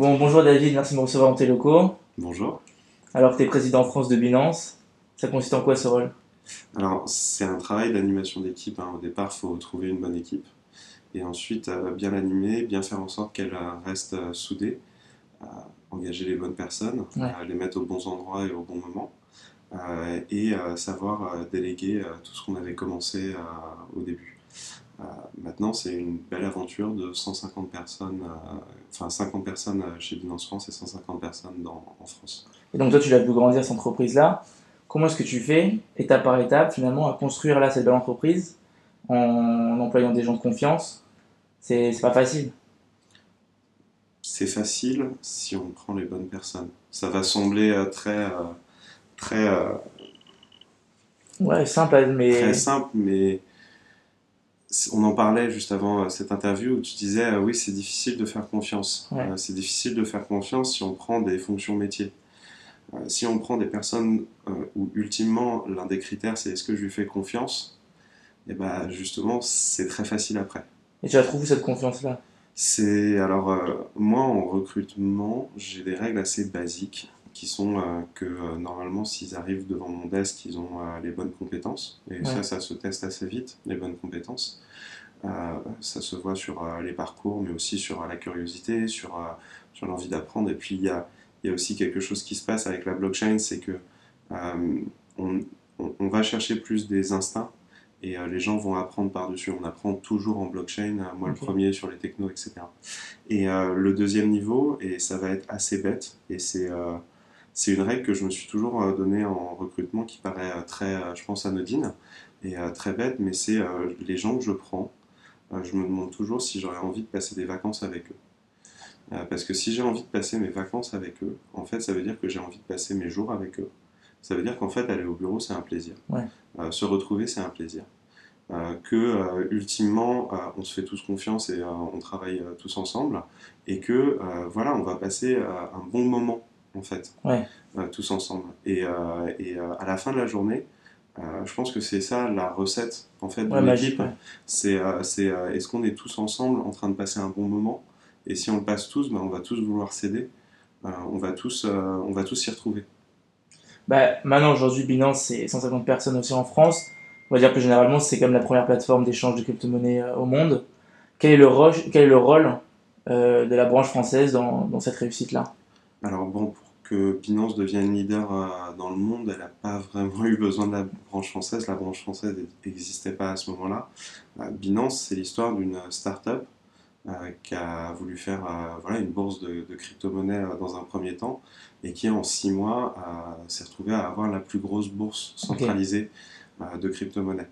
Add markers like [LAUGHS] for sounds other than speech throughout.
Bon, bonjour David, merci de me recevoir en tes locaux. Bonjour. Alors que tu es président France de Binance, ça consiste en quoi ce rôle? Alors, c'est un travail d'animation d'équipe. hein. Au départ, il faut trouver une bonne équipe. Et ensuite, euh, bien l'animer, bien faire en sorte qu'elle euh, reste euh, soudée, euh, engager les bonnes personnes, Ouais. les mettre aux bons endroits et au bon moment, et savoir déléguer tout ce qu'on avait commencé au début. Euh, maintenant, c'est une belle aventure de 150 personnes, euh, enfin 50 personnes euh, chez Binance France et 150 personnes dans, en France. Et donc toi, tu l'as vu grandir cette entreprise-là. Comment est-ce que tu fais, étape par étape, finalement, à construire là cette belle entreprise en employant des gens de confiance? C'est pas facile. C'est facile si on prend les bonnes personnes. Ça va sembler très, très, Ouais, simple, mais... très simple, mais on en parlait juste avant euh, cette interview où tu disais euh, oui, c'est difficile de faire confiance. Ouais. Euh, c'est difficile de faire confiance si on prend des fonctions métiers. Euh, si on prend des personnes où ultimement l'un des critères c'est est-ce que je lui fais confiance, et ben justement c'est très facile après. Et tu la trouves cette confiance-là? C'est alors moi en recrutement, j'ai des règles assez basiques qui sont euh, que euh, normalement s'ils arrivent devant mon desk, ils ont euh, les bonnes compétences et ça Ouais. ça se teste assez vite les bonnes compétences. Ça se voit sur les parcours mais aussi sur la curiosité, sur sur l'envie d'apprendre et puis il y a y a aussi quelque chose qui se passe avec la blockchain, c'est que on, on- on va chercher plus des instincts et les gens vont apprendre par-dessus. On apprend toujours en blockchain, moi le premier sur les technos, etc. Et le deuxième niveau, et ça va être assez bête, et c'est c'est une règle que je me suis toujours euh, donnée en recrutement qui paraît euh, très, euh, je pense, anodine et très bête, mais c'est les gens que je prends, je me demande toujours si j'aurais envie de passer des vacances avec eux. Parce que si j'ai envie de passer mes vacances avec eux, en fait, ça veut dire que j'ai envie de passer mes jours avec eux. Ça veut dire qu'en fait, aller au bureau, c'est un plaisir. Ouais. Se retrouver, c'est un plaisir. Euh, que euh, ultimement, euh, on se fait tous confiance et on travaille tous ensemble, et que voilà, on va passer un bon moment en fait, Ouais. euh, tous ensemble. Et, euh, et euh, à la fin de la journée, je pense que c'est ça la recette en fait de Ouais, l'équipe. C'est est-ce qu'on est tous ensemble en train de passer un bon moment? Et si on le passe tous, ben, on va tous vouloir céder. Euh, on va tous, on va tous s'y retrouver. Bah, maintenant, aujourd'hui, Binance, c'est 150 personnes aussi en France. On va dire que généralement, c'est comme la première plateforme d'échange de crypto-monnaies au monde. Quel est le, roche- quel est le rôle euh, de la branche française dans, dans cette réussite-là? Alors bon, pour que Binance devienne leader euh, dans le monde, elle n'a pas vraiment [LAUGHS] eu besoin de la branche française. La branche française n'existait pas à ce moment-là. Euh, Binance, c'est l'histoire d'une start-up euh, qui a voulu faire voilà, une bourse de, de crypto-monnaie dans un premier temps et qui, en six mois, s'est retrouvée à avoir la plus grosse bourse centralisée de crypto-monnaie.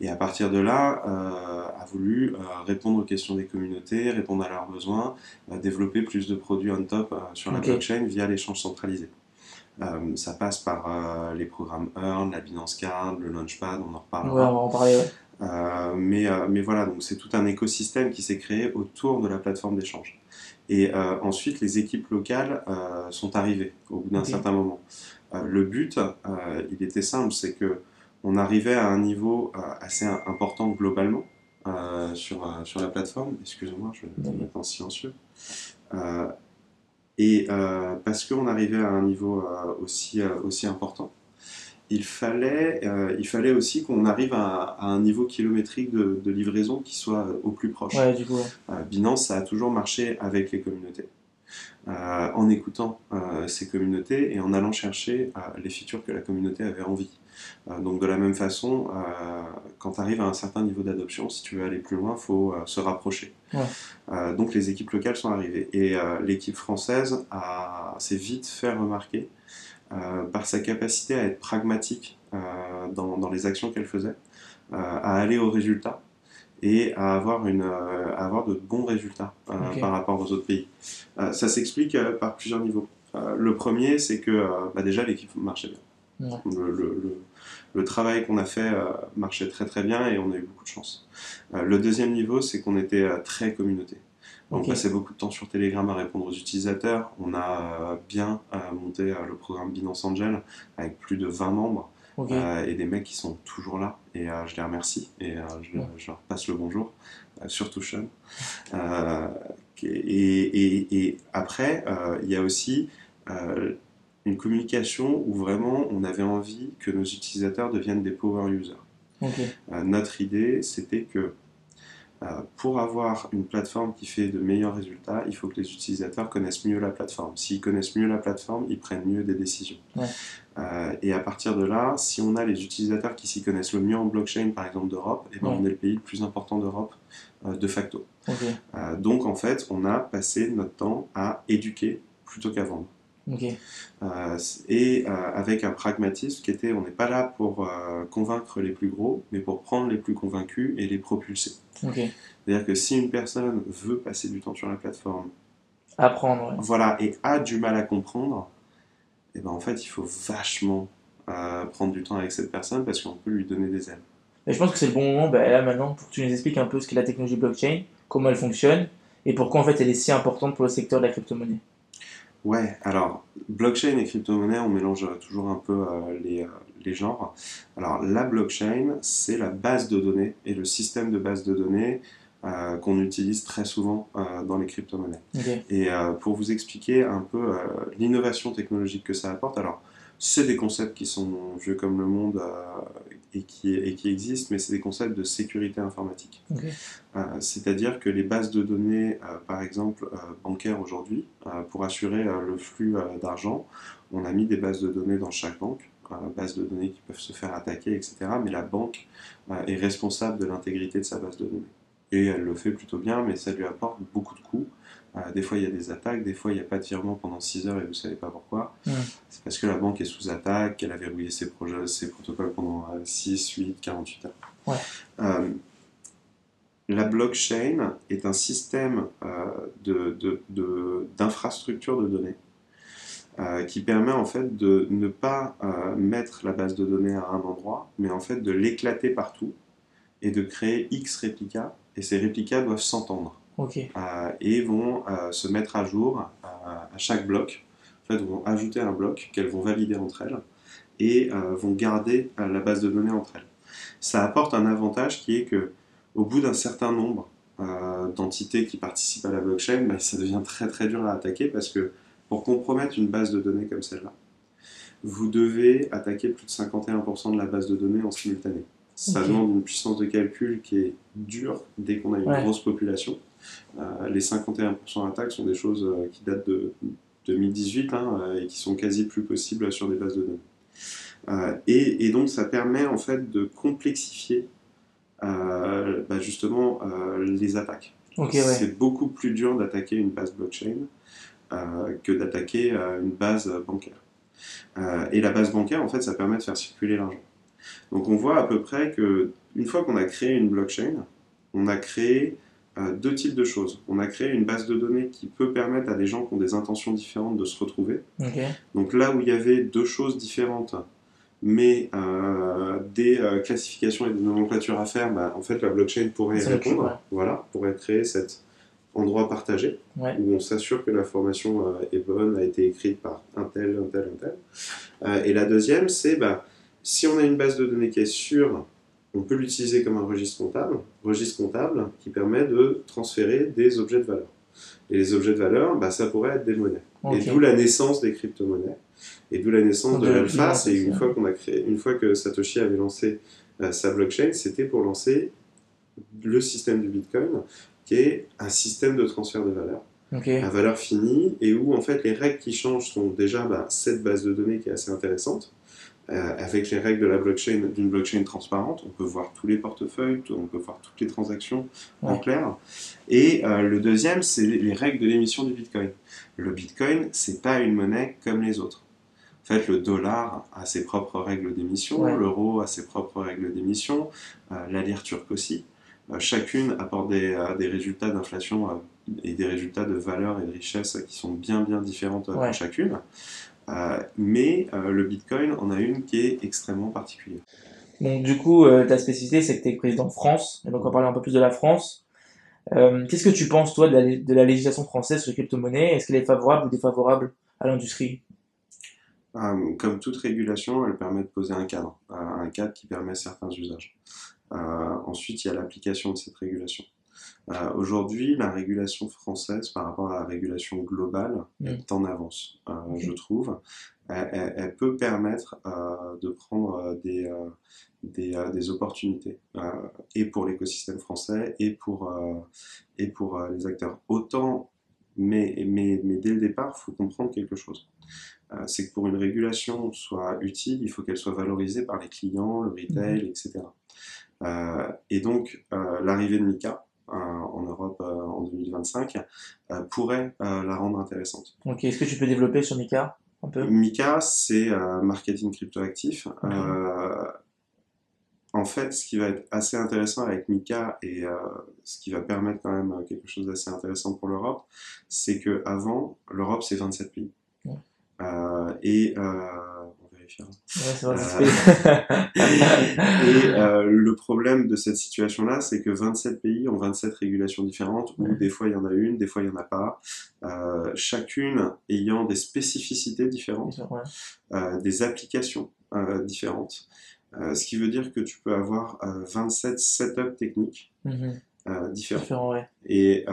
Et à partir de là, euh, a voulu euh, répondre aux questions des communautés, répondre à leurs besoins, euh, développer plus de produits on top sur la blockchain via l'échange centralisé. Ça passe par les programmes Earn, la Binance Card, le Launchpad, on en Ouais, reparlera. on va en parler, ouais. Mais, mais voilà, donc c'est tout un écosystème qui s'est créé autour de la plateforme d'échange. Et ensuite, les équipes locales sont arrivées au bout d'un certain moment. Le but, il était simple, c'est que on arrivait à un niveau euh, assez im- important globalement euh, sur, euh, sur la plateforme. Excusez-moi, je vais mettre en silencieux. Euh, et euh, parce qu'on arrivait à un niveau aussi, aussi important, il fallait, il fallait aussi qu'on arrive à, à un niveau kilométrique de, de livraison qui soit au plus proche. Ouais, du coup, ouais. Binance, ça a toujours marché avec les communautés, en écoutant euh, ces communautés et en allant chercher euh, les features que la communauté avait envie. Euh, donc de la même façon, euh, quand tu arrives à un certain niveau d'adoption, si tu veux aller plus loin, il faut euh, se rapprocher. Ouais. Euh, donc les équipes locales sont arrivées et euh, l'équipe française s'est vite fait remarquer euh, par sa capacité à être pragmatique euh, dans, dans les actions qu'elle faisait, euh, à aller au résultat et à avoir, une, euh, à avoir de bons résultats euh, par rapport aux autres pays. Euh, ça s'explique par plusieurs niveaux. Le premier, c'est que bah, déjà l'équipe marchait bien. Ouais. Le, le- le- le travail qu'on a fait marchait très très bien et on a eu beaucoup de chance. Le deuxième niveau, c'est qu'on était très communauté. On passait beaucoup de temps sur Telegram à répondre aux utilisateurs. On a bien monté le programme Binance Angel avec plus de 20 membres Euh, et des mecs qui sont toujours là et euh, je les remercie et euh, je, Ouais. je leur passe le bonjour. surtout Sean. Et, et, après, il y a aussi une communication où vraiment on avait envie que nos utilisateurs deviennent des power users. notre idée, c'était que pour avoir une plateforme qui fait de meilleurs résultats, il faut que les utilisateurs connaissent mieux la plateforme. S'ils connaissent mieux la plateforme, ils prennent mieux des décisions. Euh, et à partir de là, si on a les utilisateurs qui s'y connaissent le mieux en blockchain, par exemple d'Europe, et eh ben on est le pays le plus important d'Europe euh, de facto. donc en fait, on a passé notre temps à éduquer plutôt qu'à vendre. Et avec un pragmatisme qui était, on n'est pas là pour convaincre les plus gros, mais pour prendre les plus convaincus et les propulser. C'est-à-dire que si une personne veut passer du temps sur la plateforme, apprendre, voilà, et a du mal à comprendre, et eh ben en fait, il faut vachement euh, prendre du temps avec cette personne parce qu'on peut lui donner des ailes. Et je pense que c'est le bon moment, bah, là maintenant, pour que tu nous expliques un peu ce qu'est la technologie blockchain, comment elle fonctionne, et pourquoi en fait elle est si importante pour le secteur de la crypto-monnaie. Ouais, alors blockchain et crypto-monnaie, on mélange toujours un peu euh, les, euh, les genres. Alors la blockchain, c'est la base de données et le système de base de données euh, qu'on utilise très souvent euh, dans les crypto-monnaies. Et euh, pour vous expliquer un peu l'innovation technologique que ça apporte, alors c'est des concepts qui sont vieux comme le monde et, qui, et qui existent, mais c'est des concepts de sécurité informatique. C'est-à-dire que les bases de données, par exemple bancaires aujourd'hui, pour assurer le flux d'argent, on a mis des bases de données dans chaque banque base de données qui peuvent se faire attaquer, etc. Mais la banque euh, est responsable de l'intégrité de sa base de données. Et elle le fait plutôt bien, mais ça lui apporte beaucoup de coûts. Euh, des fois, il y a des attaques, des fois, il n'y a pas de virement pendant 6 heures et vous ne savez pas pourquoi. C'est parce que la banque est sous attaque, qu'elle a verrouillé ses, projets, ses protocoles pendant 6, 8, 48 heures. Euh, la blockchain est un système d'infrastructure de, de, de données euh, qui permet en fait de ne pas euh, mettre la base de données à un endroit, mais en fait de l'éclater partout et de créer X réplicas, et ces réplicas doivent s'entendre. Euh, et vont se mettre à jour à chaque bloc. En fait, vont ajouter un bloc qu'elles vont valider entre elles et vont garder la base de données entre elles. Ça apporte un avantage qui est que au bout d'un certain nombre d'entités qui participent à la blockchain, bah, ça devient très très dur à attaquer parce que pour compromettre une base de données comme celle-là, vous devez attaquer plus de 51% de la base de données en simultané. Ça demande une puissance de calcul qui est dure dès qu'on a une grosse population. Euh, les 51% d'attaques sont des choses euh, qui datent de 2018 hein, euh, et qui sont quasi plus possibles sur des bases de données. Et, donc ça permet en fait de complexifier bah, justement les attaques. C'est beaucoup plus dur d'attaquer une base blockchain que d'attaquer une base bancaire. Et la base bancaire, en fait, ça permet de faire circuler l'argent. Donc on voit à peu près que une fois qu'on a créé une blockchain, on a créé deux types de choses. On a créé une base de données qui peut permettre à des gens qui ont des intentions différentes de se retrouver. Donc là où il y avait deux choses différentes, mais des classifications et des nomenclatures à faire, bah, en fait la blockchain pourrait y répondre. Voilà, pourrait créer cette endroit partagé, où on s'assure que la formation euh, est bonne, a été écrite par un tel, un tel, un tel. Euh, et la deuxième, c'est bah, si on a une base de données qui est sûre, on peut l'utiliser comme un registre comptable, registre comptable qui permet de transférer des objets de valeur. Et les objets de valeur, bah, ça pourrait être des monnaies. Et d'où la naissance des crypto-monnaies. Et d'où la naissance de, l'alpha, c'est une fois qu'on a créé, une fois que Satoshi avait lancé euh, sa blockchain, c'était pour lancer le système du Bitcoin qui est un système de transfert de valeur. à valeur finie, et où en fait les règles qui changent sont déjà bah, cette base de données qui est assez intéressante, avec les règles de la blockchain, d'une blockchain transparente, on peut voir tous les portefeuilles, on peut voir toutes les transactions en clair. Et euh, le deuxième, c'est les règles de l'émission du Bitcoin. Le Bitcoin, c'est pas une monnaie comme les autres. En fait, le dollar a ses propres règles d'émission, l'euro a ses propres règles d'émission, euh, la lire turque aussi. Euh, chacune apporte des, euh, des résultats d'inflation euh, et des résultats de valeur et de richesse qui sont bien bien différentes pour chacune. Mais le Bitcoin en a une qui est extrêmement particulière. Donc du coup, ta spécificité, c'est que tu es président de France, et donc on va parler un peu plus de la France. Qu'est-ce que tu penses, toi, de la, de la législation française sur les crypto-monnaies? Est-ce qu'elle est favorable ou défavorable à l'industrie? Comme toute régulation, elle permet de poser un cadre, un cadre qui permet certains usages. Euh, ensuite, il y a l'application de cette régulation. Euh, Aujourd'hui, la régulation française par rapport à la régulation globale est en avance, euh, je trouve. Elle, elle- elle peut permettre euh, de prendre des, des, des opportunités, et pour l'écosystème français, et pour, et pour les acteurs. Autant, mais, mais, mais dès le départ, il faut comprendre quelque chose. C'est que pour une régulation soit utile, il faut qu'elle soit valorisée par les clients, le retail, etc. Euh, et donc, euh, l'arrivée de Mika en Europe euh, en 2025 euh, pourrait euh, la rendre intéressante. Ok, est-ce que tu peux développer sur Mika un peu? Mika, c'est euh, marketing cryptoactif. Ok. Euh, en fait, ce qui va être assez intéressant avec Mika et euh, ce qui va permettre quand même euh, quelque chose d'assez intéressant pour l'Europe, c'est que avant, l'Europe c'est 27 pays. Euh, et euh. Ouais, c'est. [LAUGHS] Et euh, le problème de cette situation-là, c'est que 27 pays ont 27 régulations différentes, où des fois il y en a une, des fois il n'y en a pas, euh, chacune ayant des spécificités différentes, Ouais. euh, des applications différentes. Ce qui veut dire que tu peux avoir euh, 27 setups techniques euh, différents. Différent, ouais. Et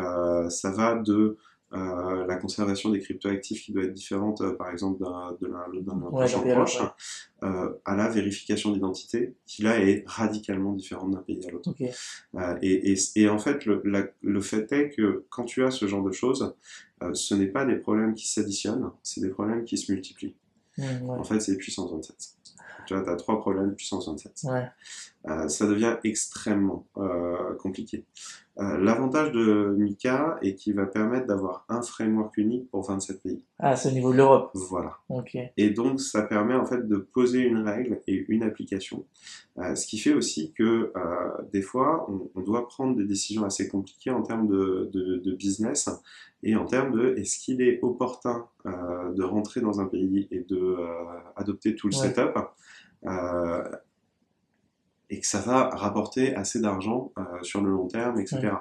ça va de euh, la conservation des cryptoactifs qui doit être différente, euh, par exemple, d'un proche en à l'autre, proche, à la vérification d'identité, qui là est radicalement différente d'un pays à l'autre. Euh, et, et, et en fait, le, la- le fait est que quand tu as ce genre de choses, ce n'est pas des problèmes qui s'additionnent, c'est des problèmes qui se multiplient. Ouais. En fait, c'est puissance 27. Tu vois, tu as trois problèmes puissance 27 Ouais. Euh, ça devient extrêmement euh, compliqué. Euh, L'avantage de Mika est qu'il va permettre d'avoir un framework unique pour 27 pays. Ah, c'est au niveau de l'Europe. Voilà. Ok. Et donc, ça permet en fait de poser une règle et une application. Euh, ce qui fait aussi que euh, des fois, on, on doit prendre des décisions assez compliquées en termes de, de, de business et en termes de est-ce qu'il est opportun euh, de rentrer dans un pays et de adopter tout le Ouais. setup? Et que ça va rapporter assez d'argent euh, sur le long terme, etc.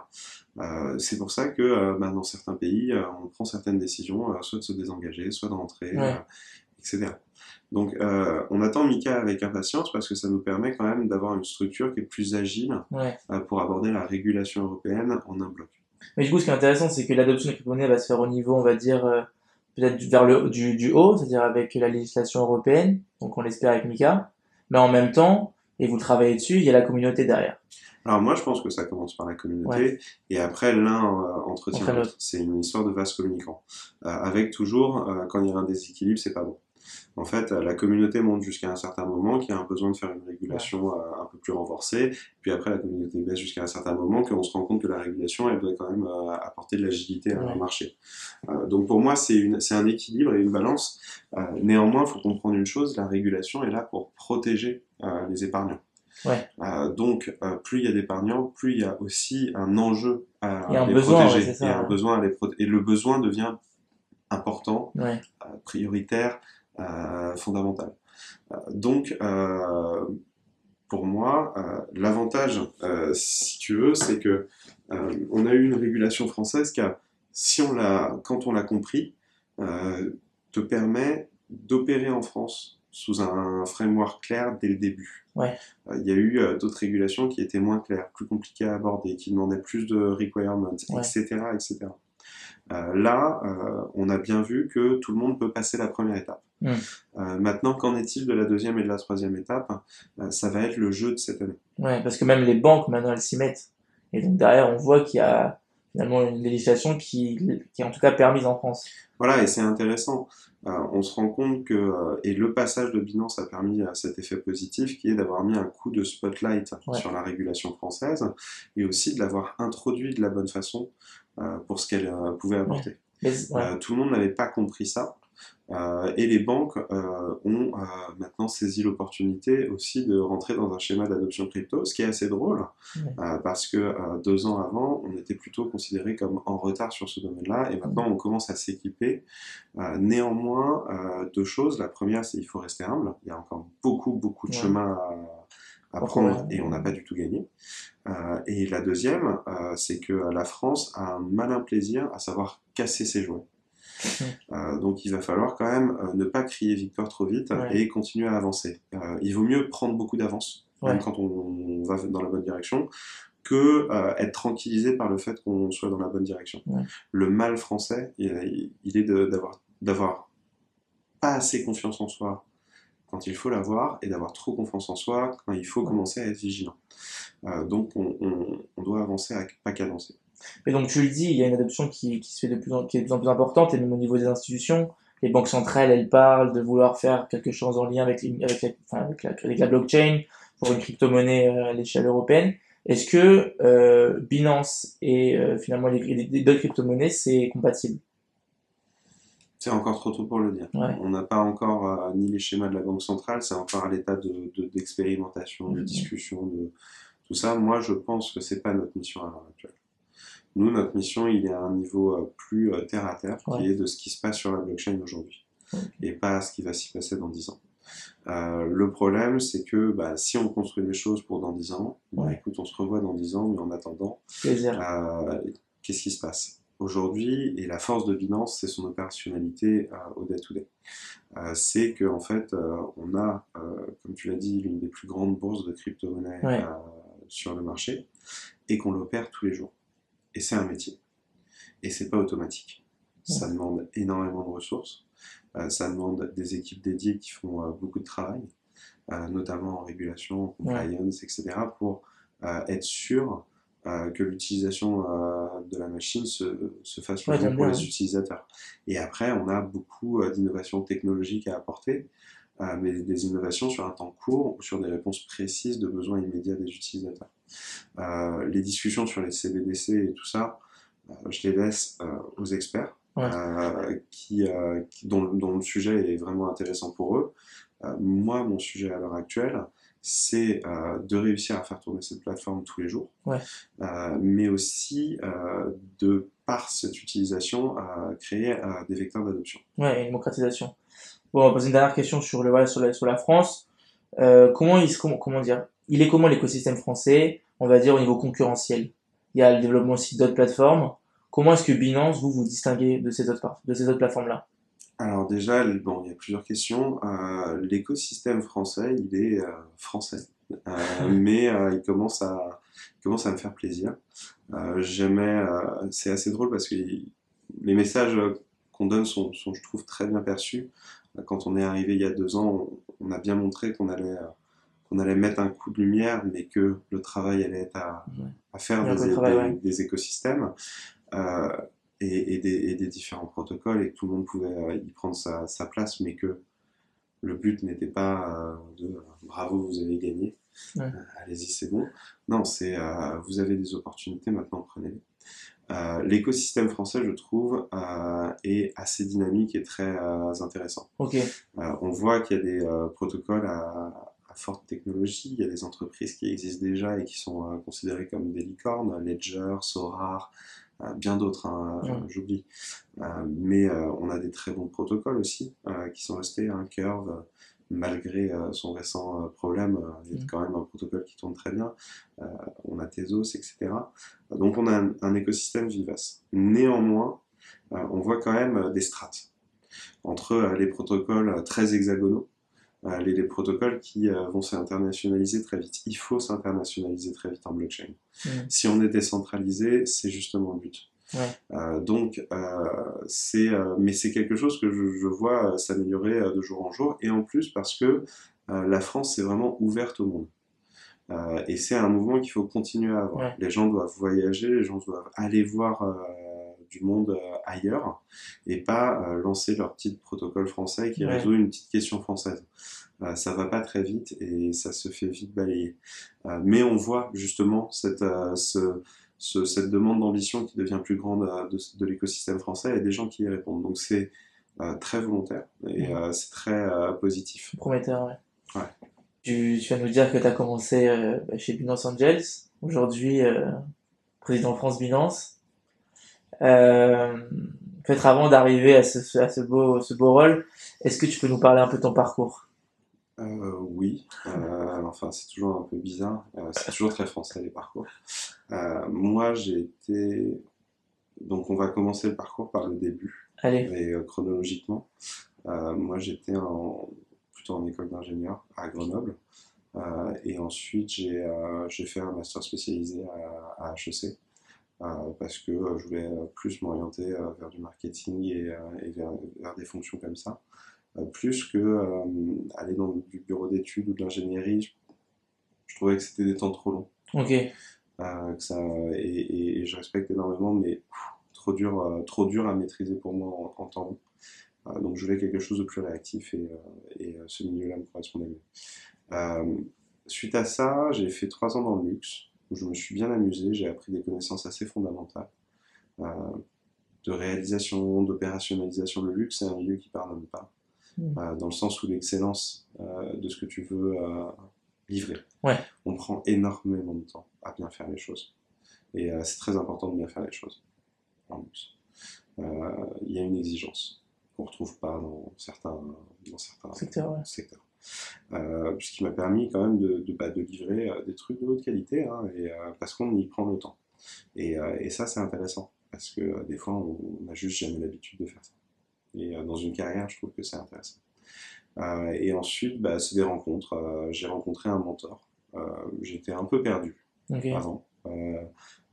Euh, c'est pour ça que euh, bah, dans certains pays, on prend certaines décisions, soit de se désengager, soit de rentrer, Ouais. euh, etc. Donc on attend Mika avec impatience parce que ça nous permet quand même d'avoir une structure qui est plus agile Ouais. pour aborder la régulation européenne en un bloc. Mais du coup, ce qui est intéressant, c'est que l'adoption des crypto-monnaies va se faire au niveau, on va dire, peut-être vers le du, du haut, c'est-à-dire avec la législation européenne, donc on l'espère avec Mika, mais en même temps, et vous travaillez dessus, il y a la communauté derrière. Alors moi je pense que ça commence par la communauté et après l'un euh, entretient l'autre. C'est une histoire de vase communicant. Euh, avec toujours, euh, quand il y a un déséquilibre, c'est pas bon. En fait, la communauté monte jusqu'à un certain moment, qu'il y a un besoin de faire une régulation euh, un peu plus renforcée, puis après la communauté baisse jusqu'à un certain moment, qu'on se rend compte que la régulation, elle doit quand même euh, apporter de l'agilité à un marché. Euh, donc pour moi, c'est un équilibre et une balance. Néanmoins, il faut comprendre une chose, la régulation est là pour protéger les épargnants. Ouais. Euh, donc, euh, plus il y a d'épargnants, plus il y a aussi un enjeu à un les besoin, protéger. ouais, c'est ça, Il y a un ouais. besoin à les proté- Et le besoin devient important, euh, prioritaire, euh, fondamental. Euh, donc, euh, pour moi, l'avantage, si tu veux, c'est que on a eu une régulation française qui a, si on l'a, quand on l'a compris, te permet d'opérer en France sous un framework clair dès le début. Ouais. Il y a eu d'autres régulations qui étaient moins claires, plus compliquées à aborder, qui demandaient plus de requirements, Ouais. etc., etc. Euh, là, euh, on a bien vu que tout le monde peut passer la première étape. Mm. Euh, maintenant, qu'en est-il de la deuxième et de la troisième étape? Euh, Ça va être le jeu de cette année. Ouais, parce que même les banques, maintenant, elles s'y mettent. Et donc derrière, on voit qu'il y a finalement une législation qui, qui est en tout cas permise en France. Voilà, et c'est intéressant. Euh, on se rend compte que, euh, et le passage de Binance a permis euh, cet effet positif qui est d'avoir mis un coup de spotlight Ouais. sur la régulation française et aussi de l'avoir introduit de la bonne façon pour ce qu'elle pouvait apporter. Ouais. Tout le monde n'avait pas compris ça. Euh, et les banques euh, ont euh, maintenant saisi l'opportunité aussi de rentrer dans un schéma d'adoption crypto, ce qui est assez drôle, parce que deux ans avant, on était plutôt considéré comme en retard sur ce domaine-là, et maintenant on commence à s'équiper. Néanmoins, deux choses. La première, c'est qu'il faut rester humble. Il y a encore beaucoup, beaucoup de Ouais. chemin à, prendre, et on n'a pas du tout gagné. Euh, et la deuxième, euh, c'est que la France a un malin plaisir à savoir casser ses jouets. Euh, donc il va falloir quand même euh, ne pas crier victoire trop vite Ouais. et continuer à avancer. Euh, il vaut mieux prendre beaucoup d'avance, même quand on, on va dans la bonne direction, que être tranquillisé par le fait qu'on soit dans la bonne direction. Ouais. Le mal français, il, il est d'avoir d'avoir pas assez confiance en soi quand il faut l'avoir et d'avoir trop confiance en soi quand il faut commencer à être vigilant. Donc on, on- on doit avancer à pas cadencer. Et donc tu le dis, il y a une adoption qui, qui se fait de plus en, qui est de plus en plus importante, et même au niveau des institutions. Les banques centrales, elles parlent de vouloir faire quelque chose en lien avec, la, enfin, avec, la, avec la blockchain pour une crypto-monnaie euh, à l'échelle européenne. Est-ce que euh, Binance et euh, finalement les, les, deux crypto-monnaies, c'est compatible? C'est encore trop tôt pour le dire. Ouais. On n'a pas encore euh, ni les schémas de la Banque centrale, c'est encore à l'état de- de- d'expérimentation, de, Mhm. discussion, de tout ça. Moi, je pense que c'est pas notre mission à l'heure actuelle. Nous, notre mission, il est à un niveau euh, plus euh, terre à terre, Ouais. qui est de ce qui se passe sur la blockchain aujourd'hui, et pas ce qui va s'y passer dans 10 ans. Euh, le problème, c'est que bah, si on construit des choses pour dans 10 ans, bah, Ouais. écoute, on se revoit dans 10 ans, mais en attendant, euh, Qu'est-ce qui se passe? Aujourd'hui, et la force de Binance, c'est son opérationnalité euh, au day-to-day. C'est qu'en en fait, on a, comme tu l'as dit, l'une des plus grandes bourses de crypto-monnaies Ouais. sur le marché, et qu'on l'opère tous les jours. Et c'est un métier. Et c'est pas automatique. Ça demande énormément de ressources. Euh, ça demande des équipes dédiées qui font euh, beaucoup de travail, euh, notamment en régulation, en compliance, etc., pour être sûr que l'utilisation de la machine se, se fasse Ouais, pour bien, les ouais. utilisateurs. Et après, on a beaucoup d'innovations technologiques à apporter, euh, mais des innovations sur un temps court ou sur des réponses précises de besoins immédiats des utilisateurs. Euh, les discussions sur les CBDC et tout ça, euh, je les laisse euh, aux experts. Ouais. qui, qui- dont, dont le sujet est vraiment intéressant pour eux. Moi, mon sujet à l'heure actuelle, c'est de réussir à faire tourner cette plateforme tous les jours, Ouais. Mais aussi de, par cette utilisation, créer des vecteurs d'adoption. Ouais, et une démocratisation. Bon, on va poser une dernière question sur le voilà, sur la, sur la France. Euh, comment il comment, comment dire Il est comment l'écosystème français, on va dire au niveau concurrentiel? Il y a le développement aussi d'autres plateformes. Comment est-ce que Binance vous vous distinguez de ces autres de ces autres plateformes là Alors déjà, bon, il y a plusieurs questions. Euh, L'écosystème français, il est euh, français, Euh, [LAUGHS] mais euh, il commence à, il commence à me faire plaisir. Euh, c'est assez drôle parce que les messages qu'on donne sont, sont, je trouve, très bien perçus. Quand on est arrivé il y a deux ans, on, a bien montré qu'on allait, euh, qu'on allait mettre un coup de lumière, mais que le travail allait être à, faire des, travail, des- ouais. des écosystèmes. Euh, et, et des, et des différents protocoles et que tout le monde pouvait euh, y prendre sa, sa place, mais que le but n'était pas de bravo, vous avez gagné, Ouais. Euh, allez-y, c'est bon. Non, c'est euh, vous avez des opportunités, maintenant prenez-les. Euh, L'écosystème français, je trouve, euh, est assez dynamique et très euh, intéressant. On voit qu'il y a des protocoles à, à forte technologie, il y a des entreprises qui existent déjà et qui sont considérées comme des licornes, Ledger, Sorar, bien d'autres, hein, Ouais. j'oublie. Mais on a des très bons protocoles aussi qui sont restés, un Curve, euh, malgré euh, son récent euh, problème, euh, il y a Mm. quand même un protocole qui tourne très bien. On a Tezos, etc. Donc on a un, un écosystème vivace. Néanmoins, on voit quand même des strates entre les protocoles très hexagonaux, les, les protocoles qui euh, vont s'internationaliser très vite. Il faut s'internationaliser très vite en blockchain. Mm. Si on est décentralisé, c'est justement le but. Ouais. Euh, donc, euh, c'est, euh, mais c'est quelque chose que je, je vois s'améliorer de jour en jour, et en plus parce que la France s'est vraiment ouverte au monde. Euh, et c'est un mouvement qu'il faut continuer à avoir. Ouais. Les gens doivent voyager, les gens doivent aller voir euh, du monde euh, ailleurs, et pas lancer leur petit protocole français qui Ouais. résout une petite question française. Ça va pas très vite et ça se fait vite balayer. Mais on voit justement cette, ce, ce- cette demande d'ambition qui devient plus grande euh, de, de l'écosystème français et des gens qui y répondent. Donc c'est euh, très volontaire et euh, c'est très euh, positif. prometteur, ouais. Ouais. Tu, tu viens de nous dire que tu as commencé bah, chez Binance Angels, aujourd'hui président France Binance. Peut-être avant d'arriver à ce, à ce beau, ce beau rôle, est-ce que tu peux nous parler un peu de ton parcours? Euh, oui, euh, enfin c'est toujours un peu bizarre, euh, c'est toujours très français les parcours. Moi j'ai été, donc on va commencer le parcours par le début, Allez, mais euh, chronologiquement. Moi j'étais en, plutôt en école d'ingénieur à Grenoble. et ensuite, j'ai fait un master spécialisé à, HEC. parce que je voulais plus m'orienter vers du marketing et, vers, vers, des fonctions comme ça, plus que aller dans du bureau d'études ou de l'ingénierie. Je, trouvais que c'était des temps trop longs. Ok. que ça, et, je respecte énormément, mais trop dur, euh, trop dur à maîtriser pour moi en, temps long. Euh, donc je voulais quelque chose de plus réactif et, euh, ce milieu-là me correspondait mieux. suite à ça, j'ai fait trois ans dans le luxe, où je me suis bien amusé, j'ai appris des connaissances assez fondamentales de réalisation, d'opérationnalisation. Le luxe, c'est un milieu qui ne pardonne pas, mmh. dans le sens où l'excellence de ce que tu veux livrer. Ouais. On prend énormément de temps à bien faire les choses. Et c'est très important de bien faire les choses. Euh, il y a une exigence qu'on ne retrouve pas dans certains, dans certains secteurs. Euh, ce qui m'a permis quand même de, de, bah, de livrer euh, des trucs de haute qualité, hein, et, parce qu'on y prend le temps. Et, et ça, c'est intéressant, parce que des fois, on n'a juste jamais l'habitude de faire ça. Et dans une carrière, je trouve que c'est intéressant. et ensuite, bah, c'est des rencontres. J'ai rencontré un mentor. J'étais un peu perdu avant.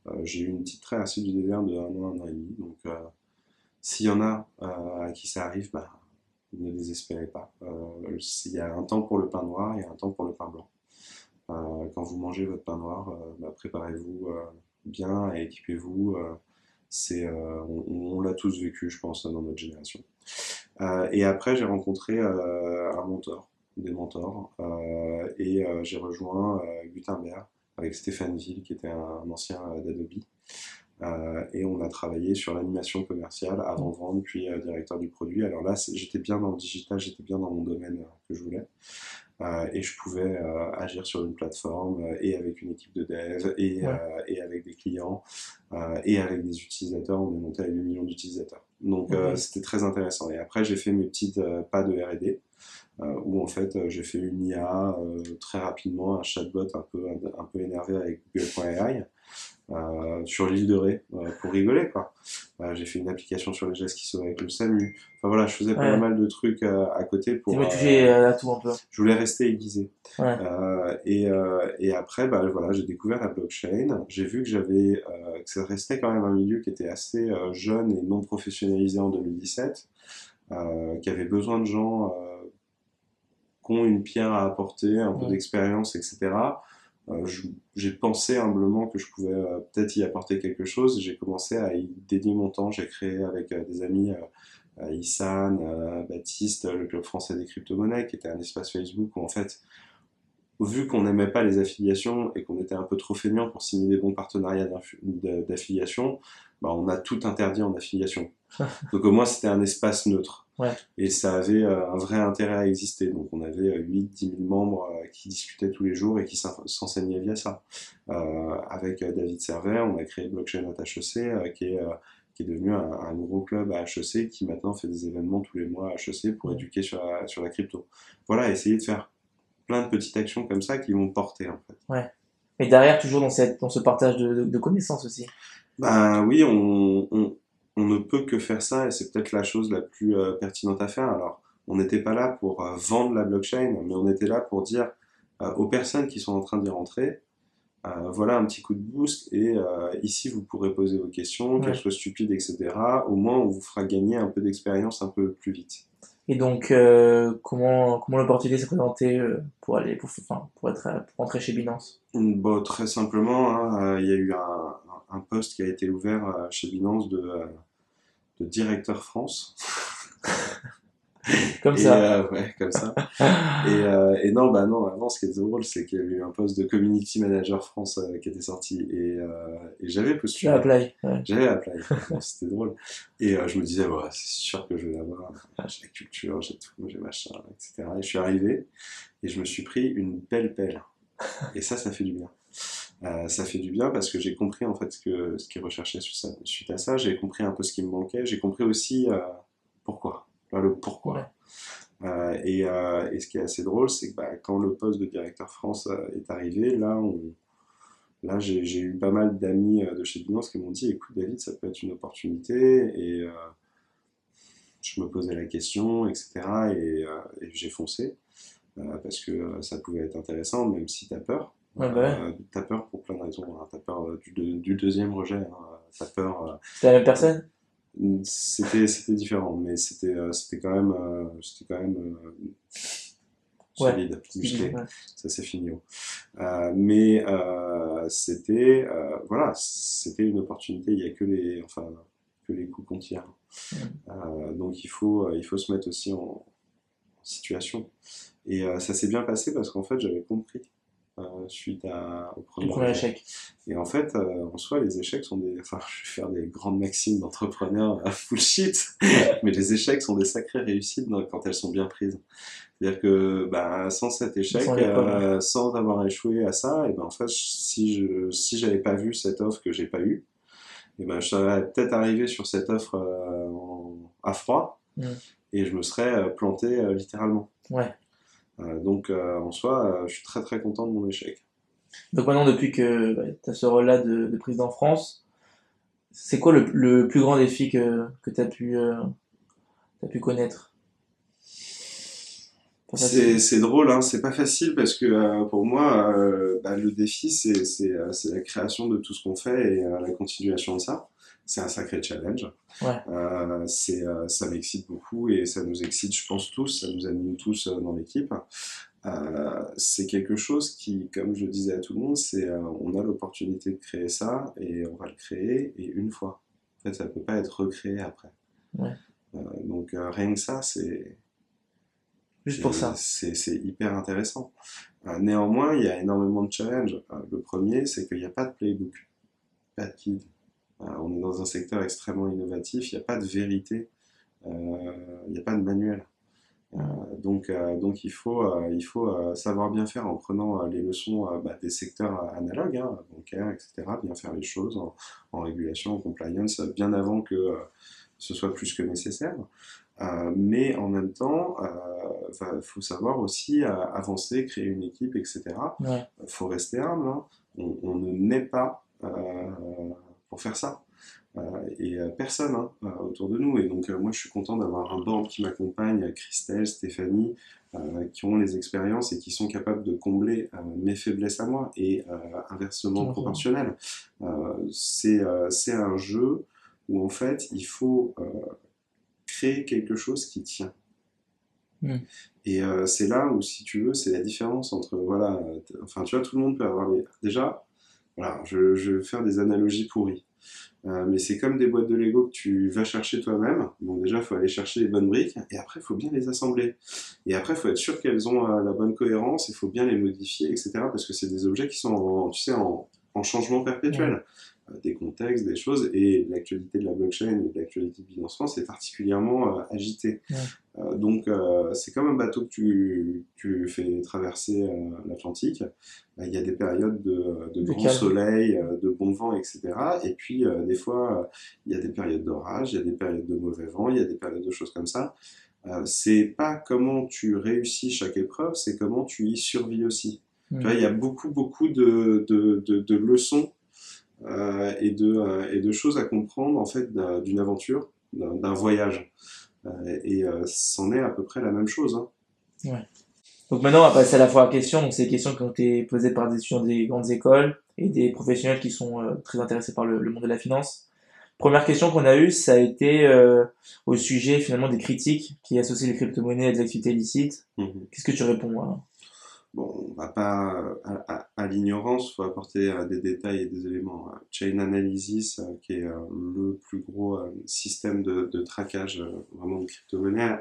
Euh, j'ai eu une petite assidue du désert de un an, un an et demi. Donc, euh, s'il y en a euh, à qui ça arrive, bah, ne désespérez pas. il y a un temps pour le pain noir, il y a un temps pour le pain blanc. quand vous mangez votre pain noir, bah, préparez-vous bien et équipez-vous. C'est, on, l'a tous vécu, je pense, dans notre génération. et après, j'ai rencontré un mentor, des mentors, et j'ai rejoint Gutenberg avec Stéphane Ville, qui était un, ancien d'Adobe. Euh, et on a travaillé sur l'animation commerciale avant vente, puis euh, directeur du produit. Alors là, j'étais bien dans le digital, j'étais bien dans mon domaine euh, que je voulais. Et je pouvais agir sur une plateforme et avec une équipe de dev et, et avec des clients et avec des utilisateurs. On est monté à 8 millions d'utilisateurs. Donc c'était très intéressant. Et après, j'ai fait mes petites pas de RD. où en fait j'ai fait une IA très rapidement, un chatbot un peu, un peu énervé avec Google.ai. Euh, sur l'île de Ré euh, pour rigoler quoi. Euh, j'ai fait une application sur les gestes qui sauvaient avec le SAMU. Enfin voilà, je faisais pas mal de trucs à côté pour. Tu à tout un peu. Je voulais rester aiguisé. et, et après, bah, voilà, j'ai découvert la blockchain. J'ai vu que j'avais que ça restait quand même un milieu qui était assez jeune et non professionnalisé en 2017, qui avait besoin de gens qui ont une pierre à apporter, un peu d'expérience, etc. Euh, j'ai pensé humblement que je pouvais euh, peut-être y apporter quelque chose. J'ai commencé à y dédier mon temps. J'ai créé avec euh, des amis Issan, Baptiste, le club français des crypto-monnaies, qui était un espace Facebook où en fait, vu qu'on n'aimait pas les affiliations et qu'on était un peu trop feignant pour signer des bons partenariats d'affiliation, bah, on a tout interdit en affiliation. [LAUGHS] Donc au moins c'était un espace neutre. Et ça avait euh, un vrai intérêt à exister. Donc on avait 8-10 euh, 000 membres euh, qui discutaient tous les jours et qui s'enseignaient via ça. avec David Servet, on a créé Blockchain at HEC, qui est qui est devenu un, gros club à HEC qui maintenant fait des événements tous les mois à HEC pour éduquer sur la, sur la crypto. Voilà, essayer de faire plein de petites actions comme ça qui vont porter en fait. Ouais. Et derrière, toujours dans, cette, dans ce partage de, de, connaissances aussi. Ben oui, on, on, on ne peut que faire ça et c'est peut-être la chose la plus euh, pertinente à faire. Alors, on n'était pas là pour euh, vendre la blockchain, mais on était là pour dire euh, aux personnes qui sont en train d'y rentrer, voilà un petit coup de boost et ici vous pourrez poser vos questions, qu'elles soient stupides, etc. Au moins, on vous fera gagner un peu d'expérience un peu plus vite. Et donc, comment, comment l'opportunité s'est présentée pour aller pour, enfin, pour, être, pour rentrer chez Binance? Bon, Très simplement, hein, il y a eu un, un, poste qui a été ouvert chez Binance de de directeur France. [LAUGHS] comme ça. Euh, ouais, comme ça. [LAUGHS] et, euh, et, non, bah non, avant, ce qui est drôle, c'est qu'il y a eu un poste de community manager France euh, qui était sorti et, et j'avais postulé. Apply. J'avais apply. C'était drôle. Et je me disais, ouais, c'est sûr que je vais l'avoir. J'ai la culture, j'ai tout, j'ai machin, etc. Et je suis arrivé et je me suis pris une belle pelle. Et ça, ça fait du bien. Euh, ça fait du bien parce que j'ai compris en fait ce que ce qu'ils recherchaient suite à ça. J'ai compris un peu ce qui me manquait. J'ai compris aussi euh, pourquoi, le pourquoi. Euh, et, et, ce qui est assez drôle, c'est que bah, quand le poste de directeur France est arrivé, là, on, là j'ai eu pas mal d'amis de chez Binance qui m'ont dit écoute David, ça peut être une opportunité. Et je me posais la question, etc. Et, et j'ai foncé. parce que ça pouvait être intéressant, même si tu as peur. Ouais, bah ouais. Euh, t'as peur pour plein de raisons. hein. T'as peur euh, du, de- du deuxième rejet. hein. T'as peur. C'était la même personne? Euh, C'était c'était différent, mais c'était euh, c'était quand même euh, c'était quand même euh, Ouais. solide, musclé. Ouais. Ça c'est fini. Euh, mais euh, c'était euh, voilà, c'était une opportunité. Il y a que les enfin que les coups qu'on tire. Euh, donc il faut il faut se mettre aussi en, en situation. Et euh, ça s'est bien passé parce qu'en fait j'avais compris euh, suite à, au premier échec. Et en fait, euh, en soi, les échecs sont des. [LAUGHS] Enfin, je vais faire des grandes maximes d'entrepreneurs à full shit, [LAUGHS] mais les échecs sont des sacrées réussites quand elles sont bien prises. C'est-à-dire que bah, sans cet échec, Sans euh, sans avoir échoué à ça, et ben en fait, si je si j'avais pas vu cette offre que j'ai pas eue, et ben je serais peut-être arrivé sur cette offre euh, en- à froid, Mm. et je me serais euh, planté euh, littéralement. Ouais. Euh, donc euh, en soi, euh, je suis très très content de mon échec. Donc maintenant, depuis que tu as ce rôle-là de, de président France, c'est quoi le, le plus grand défi que, que tu as pu, euh, t'as pu connaître? C'est drôle, hein, c'est pas facile parce que euh, pour moi, euh, bah, le défi, c'est la création de tout ce qu'on fait et la continuation de ça. C'est un sacré challenge. Ouais. Euh, c'est, euh, ça m'excite beaucoup et ça nous excite, je pense, tous, ça nous anime tous euh, dans l'équipe. Euh, c'est quelque chose qui, comme je disais à tout le monde, c'est euh, on a l'opportunité de créer ça et on va le créer et une fois. En fait, ça peut pas être recréé après. Ouais. Donc rien que ça, c'est Juste pour ça. C'est c'est hyper intéressant. Néanmoins, il y a énormément de challenges. Le premier, c'est qu'il n'y a pas de playbook, pas de guide. Euh, on est dans un secteur extrêmement innovatif, il n'y a pas de vérité, euh, il n'y a pas de manuel. Euh, donc, donc il faut, il faut savoir bien faire en prenant les leçons bah, des secteurs analogues, hein, bancaires, etc. Bien faire les choses en, en régulation, en compliance, bien avant que ce soit plus que nécessaire. Euh, mais en même temps, il faut savoir aussi euh, avancer, créer une équipe, etc. Ouais. Il faut rester humble. hein. On, on ne naît pas pour faire ça. Euh, et euh, personne hein, euh, autour de nous. Et donc, moi, je suis content d'avoir un board qui m'accompagne, Christelle, Stéphanie, qui ont les expériences et qui sont capables de combler euh, mes faiblesses à moi et euh, inversement proportionnel. Euh, c'est c'est un jeu où, en fait, il faut créer quelque chose qui tient. Mm. Et c'est là où, si tu veux, c'est la différence entre, voilà, enfin, tu vois, tout le monde peut avoir les... Déjà, voilà, je, je vais faire des analogies pourries. Euh, mais c'est comme des boîtes de Lego que tu vas chercher toi-même. Donc déjà, il faut aller chercher les bonnes briques, et après, il faut bien les assembler. Et après, il faut être sûr qu'elles ont euh, la bonne cohérence, il faut bien les modifier, etc. Parce que c'est des objets qui sont, tu sais, en, en changement perpétuel. Euh, Des contextes, des choses, et l'actualité de la blockchain et de l'actualité de Binance France est particulièrement euh, agitée. Ouais. Euh, donc, euh, c'est comme un bateau que tu, tu fais traverser l'Atlantique. Euh, Il y a des périodes de, de calme. soleil, de bon vent, etc. Et puis, des fois, il y a des périodes d'orage, il y a des périodes de mauvais vent, il y a des périodes de choses comme ça. C'est pas comment tu réussis chaque épreuve, c'est comment tu y survis aussi. Tu vois, il y a beaucoup, beaucoup de, leçons et, de, euh, et de choses à comprendre en fait d'un- d'une aventure, d'un voyage. Euh, et euh, c'en est à peu près la même chose. hein. Donc maintenant, on va passer à la fois à questions. Donc, c'est des questions qui ont été posées par des étudiants des grandes écoles et des professionnels qui sont euh, très intéressés par le, le monde de la finance. Première question qu'on a eue, ça a été euh, au sujet finalement des critiques qui associent les crypto-monnaies à des activités illicites. Mhm. Qu'est-ce que tu réponds à Bon, on va pas euh, à, à- à l'ignorance, faut apporter euh, des détails et des éléments. Euh, Chain Analysis, euh, qui est le plus gros système de, de traquage vraiment de crypto-monnaie,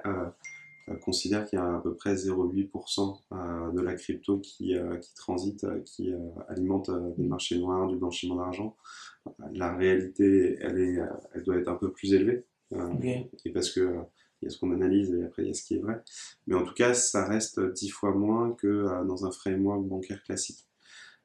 considère qu'il y a à peu près 0,8% euh, de la crypto qui, qui transite, qui alimente des marchés noirs, du blanchiment d'argent. La réalité, elle, est, elle doit être un peu plus élevée. euh, Ok. Et parce que il y a ce qu'on analyse et après il y a ce qui est vrai. Mais en tout cas, ça reste dix fois moins que euh, dans un framework bancaire classique.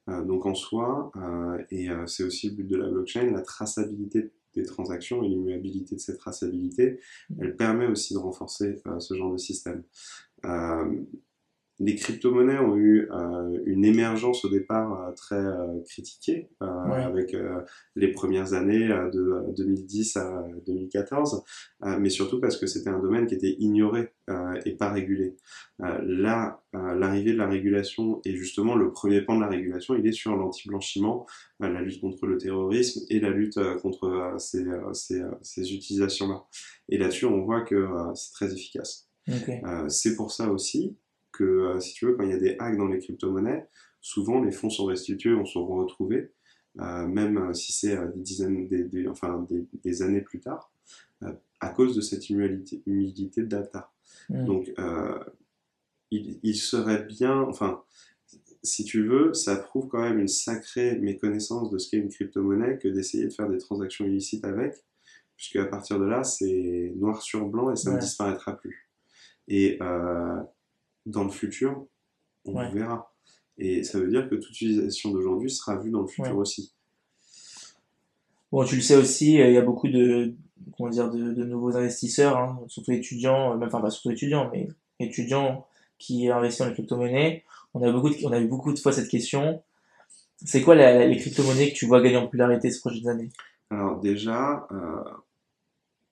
Euh, donc en soi, euh, et c'est aussi le but de la blockchain, la traçabilité des transactions et l'immuabilité de cette traçabilité, elle permet aussi de renforcer ce genre de système. Les crypto-monnaies ont eu euh, une émergence au départ euh, très euh, critiquée, Ouais. avec les premières années de 2010 à 2014, euh, mais surtout parce que c'était un domaine qui était ignoré et pas régulé. là, l'arrivée de la régulation et justement le premier pan de la régulation, il est sur l'anti-blanchiment, la lutte contre le terrorisme et la lutte contre ces, ces, ces utilisations-là. Et là-dessus, on voit que c'est très efficace. c'est pour ça aussi que, si tu veux, quand il y a des hacks dans les crypto-monnaies, souvent les fonds sont restitués, on se retrouvés, euh, même euh, si c'est euh, des dizaines, des, enfin des, années plus tard, à cause de cette humilité, humilité de data. Mm. Donc, il, serait bien, enfin, si tu veux, ça prouve quand même une sacrée méconnaissance de ce qu'est une crypto-monnaie que d'essayer de faire des transactions illicites avec, puisque à partir de là, c'est noir sur blanc et ça ne disparaîtra plus. Et dans le futur, on verra. Et ça veut dire que toute utilisation d'aujourd'hui sera vue dans le futur aussi. Bon, tu le sais aussi, euh, il y a beaucoup de, comment dire, de, nouveaux investisseurs, hein, surtout étudiants, euh, enfin pas surtout étudiants, mais étudiants qui investissent dans les crypto-monnaies. On a, beaucoup on a eu beaucoup de fois cette question. C'est quoi les crypto-monnaies que tu vois gagner en popularité ces prochaines années? Alors déjà, euh,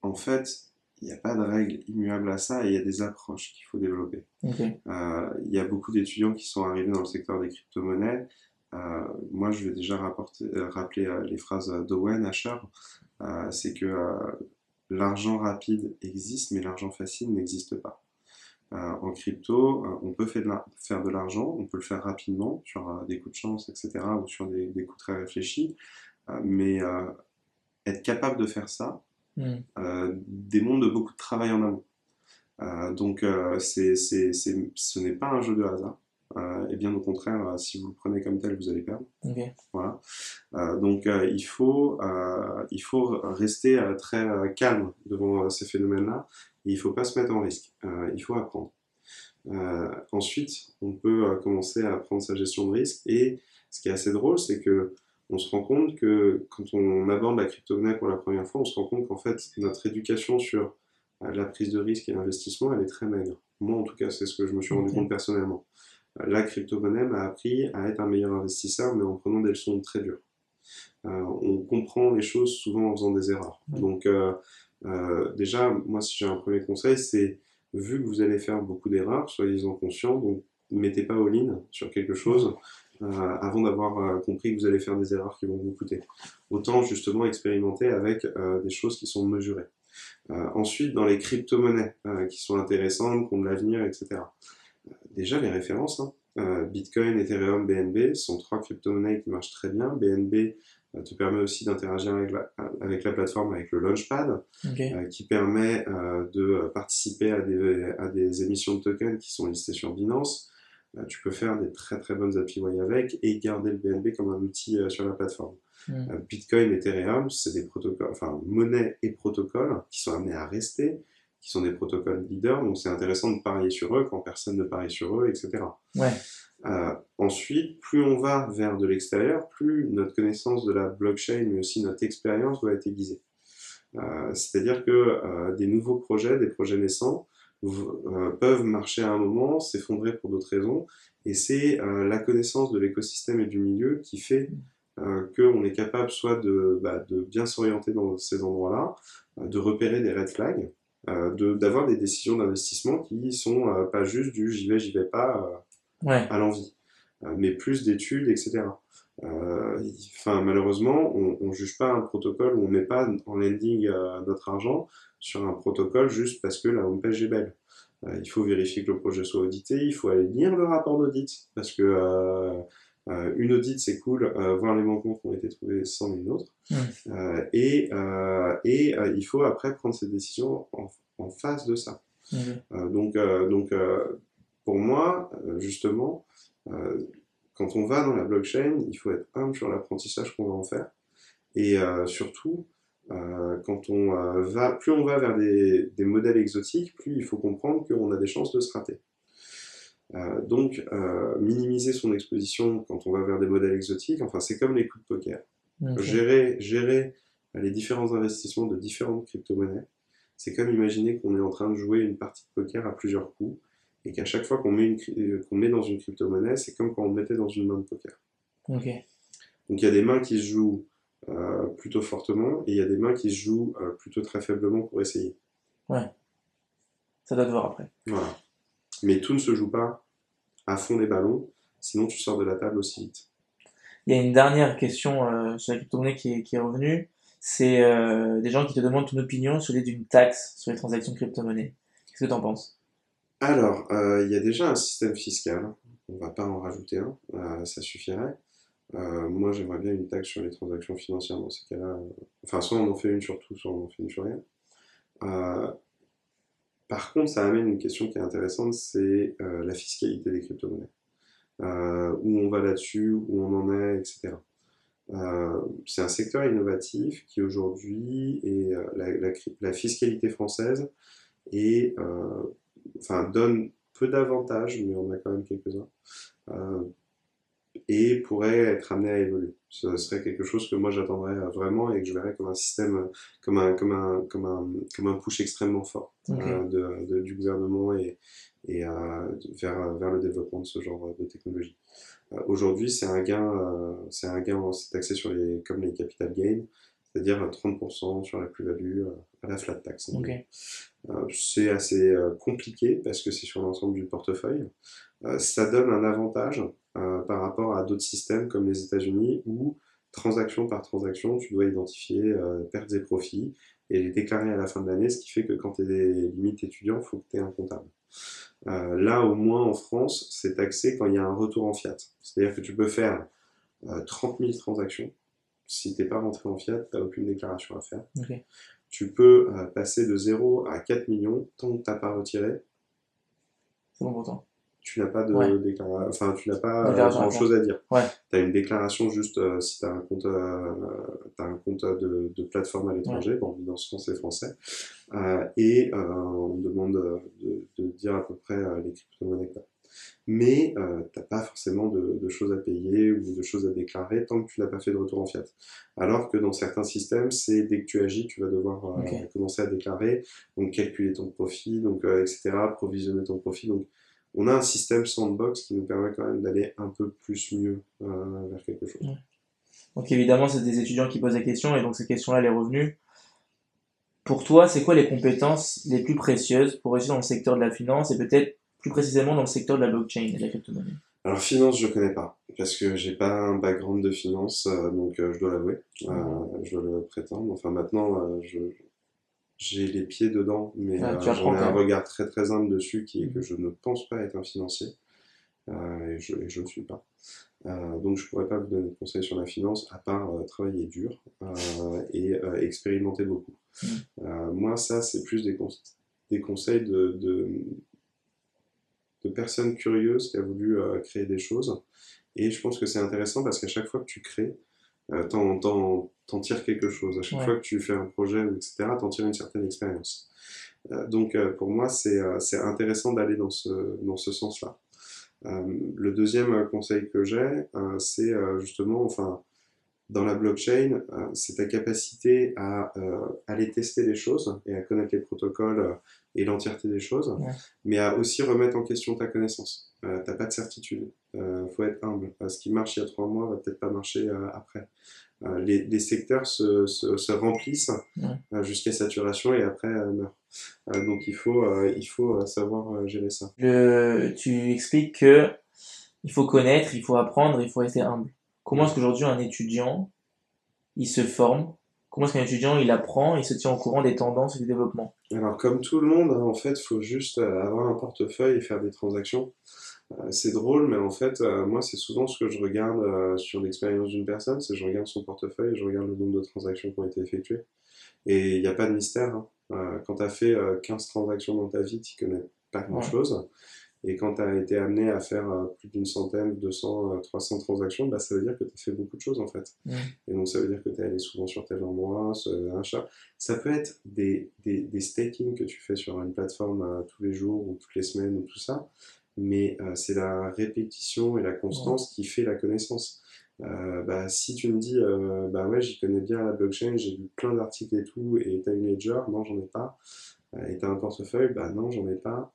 en fait, il n'y a pas de règle immuable à ça et il y a des approches qu'il faut développer. Euh, il y a beaucoup d'étudiants qui sont arrivés dans le secteur des crypto-monnaies. Euh, moi, je vais déjà rapporter, euh, rappeler les phrases d'Owen Asher. c'est que l'argent rapide existe, mais l'argent facile n'existe pas. en crypto, on peut faire de l'argent, on peut le faire rapidement sur des coups de chance, etc., ou sur des, des coups très réfléchis, mais être capable de faire ça, Mm. Euh, des mondes de beaucoup de travail en amont. Euh, donc euh, c'est, c'est, c'est, ce n'est pas un jeu de hasard. et bien au contraire, si vous le prenez comme tel, vous allez perdre. Voilà. donc il, faut, il faut rester très calme devant ces phénomènes-là. Et il ne faut pas se mettre en risque. il faut apprendre. ensuite, on peut commencer à prendre sa gestion de risque. Et ce qui est assez drôle, c'est que on se rend compte que quand on aborde la crypto-monnaie pour la première fois, on se rend compte qu'en fait, notre éducation sur euh, la prise de risque et l'investissement, elle est très maigre. Moi, en tout cas, c'est ce que je me suis rendu compte personnellement. Euh, la crypto-monnaie m'a appris à être un meilleur investisseur, mais en prenant des leçons très dures. Euh, on comprend les choses souvent en faisant des erreurs. Donc, déjà, moi, si j'ai un premier conseil, c'est vu que vous allez faire beaucoup d'erreurs, soyez-en conscients, donc mettez pas au ligne sur quelque chose euh, avant d'avoir euh, compris que vous allez faire des erreurs qui vont vous coûter. Autant justement expérimenter avec euh, des choses qui sont mesurées. ensuite, dans les crypto-monnaies qui sont intéressantes, qui ont de l'avenir, etc. déjà, les références, hein. Bitcoin, Ethereum, BNB sont trois crypto-monnaies qui marchent très bien. BNB te permet aussi d'interagir avec la, avec la plateforme, avec le Launchpad, qui permet de participer à des, à des émissions de tokens qui sont listées sur Binance. Euh, tu peux faire des très très bonnes API avec et garder le BNB comme un outil euh, sur la plateforme. Euh, Bitcoin, Ethereum, c'est des protocoles, enfin monnaie et protocoles qui sont amenés à rester, qui sont des protocoles leaders, donc c'est intéressant de parier sur eux quand personne ne parie sur eux, etc. Ouais. ensuite, plus on va vers de l'extérieur, plus notre connaissance de la blockchain, mais aussi notre expérience doit être aiguisée. C'est-à-dire que des nouveaux projets, des projets naissants, euh, peuvent marcher à un moment, s'effondrer pour d'autres raisons, et c'est euh, la connaissance de l'écosystème et du milieu qui fait euh, qu'on est capable soit de, bah, de bien s'orienter dans ces endroits-là, de repérer des red flags, d'avoir des décisions d'investissement qui sont pas juste du j'y vais, j'y vais pas à l'envie, mais plus d'études, etc. Enfin, malheureusement, on ne juge pas un protocole où on met pas en landing notre argent sur un protocole juste parce que la homepage est belle. Euh, il faut vérifier que le projet soit audité, il faut aller lire le rapport d'audit, parce que euh, euh, une audit c'est cool, voir les manquements qui ont été trouvés sans une autre. et, et il faut après prendre ses décisions en, face de ça. donc, donc pour moi, justement, quand on va dans la blockchain, il faut être humble sur l'apprentissage qu'on va en faire. Et surtout, euh, quand on euh, va, plus on va vers des, modèles exotiques, plus il faut comprendre qu'on a des chances de se rater. Euh, donc, minimiser son exposition quand on va vers des modèles exotiques, enfin, c'est comme les coups de poker. Gérer, gérer les différents investissements de différentes crypto-monnaies, c'est comme imaginer qu'on est en train de jouer une partie de poker à plusieurs coups, et qu'à chaque fois qu'on met, qu'on met dans une crypto-monnaie, c'est comme quand on mettait dans une main de poker. Donc, il y a des mains qui se jouent euh, plutôt fortement, et il y a des mains qui se jouent euh, plutôt très faiblement pour essayer. Ouais. Ça doit te voir après. Voilà. Mais tout ne se joue pas à fond des ballons, sinon tu sors de la table aussi vite. Il y a une dernière question euh, sur la crypto-monnaie qui est, qui est revenue. C'est des gens qui te demandent ton opinion sur l'idée d'une taxe sur les transactions de crypto-monnaie. Qu'est-ce que tu en penses? Alors, il y a déjà un système fiscal. On va pas en rajouter un, ça suffirait. Euh, moi, j'aimerais bien une taxe sur les transactions financières dans ces cas-là. Enfin, soit on en fait une sur tout, soit on en fait une sur rien. Euh, par contre, ça amène une question qui est intéressante, c'est euh, la fiscalité des crypto-monnaies. Où on va là-dessus, où on en est, etc. C'est un secteur innovatif qui aujourd'hui est la, la fiscalité française et enfin donne peu d'avantages, mais on a quand même quelques-uns, et pourrait être amené à évoluer. Ce serait quelque chose que moi j'attendrais euh, vraiment et que je verrais comme un système, euh, comme un, comme un, comme un, comme un push extrêmement fort euh, de, de- du gouvernement et, et euh, vers, vers le développement de ce genre de technologie. Euh, Aujourd'hui, c'est un gain, euh, c'est un gain, c'est taxé sur les, comme les capital gains, c'est-à-dire euh, 30% sur la plus-value euh, à la flat tax. Euh, c'est assez euh, compliqué parce que c'est sur l'ensemble du portefeuille. Euh, ça donne un avantage euh, par rapport à d'autres systèmes comme les États-Unis où transaction par transaction, tu dois identifier euh, pertes et profits et les déclarer à la fin de l'année, ce qui fait que quand tu es limite étudiant, il faut que tu aies un comptable. Euh, là, au moins en France, c'est taxé quand il y a un retour en fiat. C'est-à-dire que tu peux faire euh, 30 000 transactions. Si tu n'es pas rentré en fiat, tu n'as aucune déclaration à faire. Tu peux euh, passer de 0 à 4 millions tant que tu n'as pas retiré. C'est bon. Tu n'as pas de Ouais. déclaration, enfin tu n'as pas à grand chose à dire. Ouais. Tu as une déclaration juste euh, si tu as un compte, euh, t'as un compte de, de plateforme à l'étranger, bon, Binance France et français, euh, et euh, on te demande de, de dire à peu près euh, les crypto-monnaies que t'as. Mais euh, t'as pas forcément de, de choses à payer ou de choses à déclarer tant que tu n'as pas fait de retour en fiat. Alors que dans certains systèmes, c'est dès que tu agis, tu vas devoir euh, commencer à déclarer, donc calculer ton profit, donc euh, etc., provisionner ton profit. Donc on a un système sandbox qui nous permet quand même d'aller un peu plus mieux euh, vers quelque chose. Donc évidemment, c'est des étudiants qui posent la question et donc cette question-là, elle est revenue. Pour toi, c'est quoi les compétences les plus précieuses pour réussir dans le secteur de la finance et peut-être plus précisément dans le secteur de la blockchain et de la crypto-monnaie Alors finance, je connais pas parce que j'ai pas un background de finance, euh, donc euh, je dois l'avouer, euh, je dois le prétendre. Enfin maintenant, je j'ai les pieds dedans, mais Ah, j'en ai un regard très très humble dessus qui est que je ne pense pas être un financier et je et je ne suis pas. Euh, donc je pourrais pas vous donner de conseils sur la finance à part euh, travailler dur euh, et expérimenter beaucoup. Euh, moi, ça c'est plus des, cons- des conseils de, de de personnes curieuses qui a voulu euh, créer des choses. Et je pense que c'est intéressant parce qu'à chaque fois que tu crées, euh, t'en, tires quelque chose. À chaque Ouais. fois que tu fais un projet, etc., t'en tires une certaine expérience. Euh, donc pour moi, c'est, intéressant d'aller dans ce, dans ce sens-là. Le deuxième conseil que j'ai, c'est justement, enfin, dans la blockchain, c'est ta capacité à aller tester les choses et à connaître les protocoles et l'entièreté des choses, Ouais. mais à aussi remettre en question ta connaissance. Euh, T'as pas de certitude. Euh, faut être humble. Euh, ce qui marche il y a trois mois va peut-être pas marcher euh, après. Euh, les, les secteurs se, se, se remplissent Ouais. jusqu'à saturation et après meurent. Donc il faut, il faut savoir gérer ça. Le, tu expliques que il faut connaître, il faut apprendre, il faut rester humble. Comment est-ce qu'aujourd'hui un étudiant, il se forme Comment est-ce qu'un étudiant, il apprend, il se tient au courant des tendances et du développement Alors, comme tout le monde, hein, en fait, faut juste euh, avoir un portefeuille et faire des transactions. Euh, c'est drôle, mais en fait, euh, moi, c'est souvent ce que je regarde sur l'expérience d'une personne, c'est que je regarde son portefeuille et je regarde le nombre de transactions qui ont été effectuées. Et il n'y a pas de mystère. hein. Quand tu as fait euh, 15 transactions dans ta vie, tu connais pas grand-chose. Et quand tu as été amené à faire euh, plus d'une centaine, 200, euh, 300 transactions, bah, ça veut dire que tu as fait beaucoup de choses en fait. Et donc ça veut dire que tu es allé souvent sur tel endroit, ce achat. Ça peut être des, des, des staking que tu fais sur une plateforme euh, tous les jours ou toutes les semaines ou tout ça, mais euh, c'est la répétition et la constance qui fait la connaissance. Euh, bah, si tu me dis, euh, bah ouais, j'y connais bien la blockchain, j'ai lu plein d'articles et tout, et t'as une ledger, non, j'en ai pas. Euh, et t'as un portefeuille, bah non, j'en ai pas.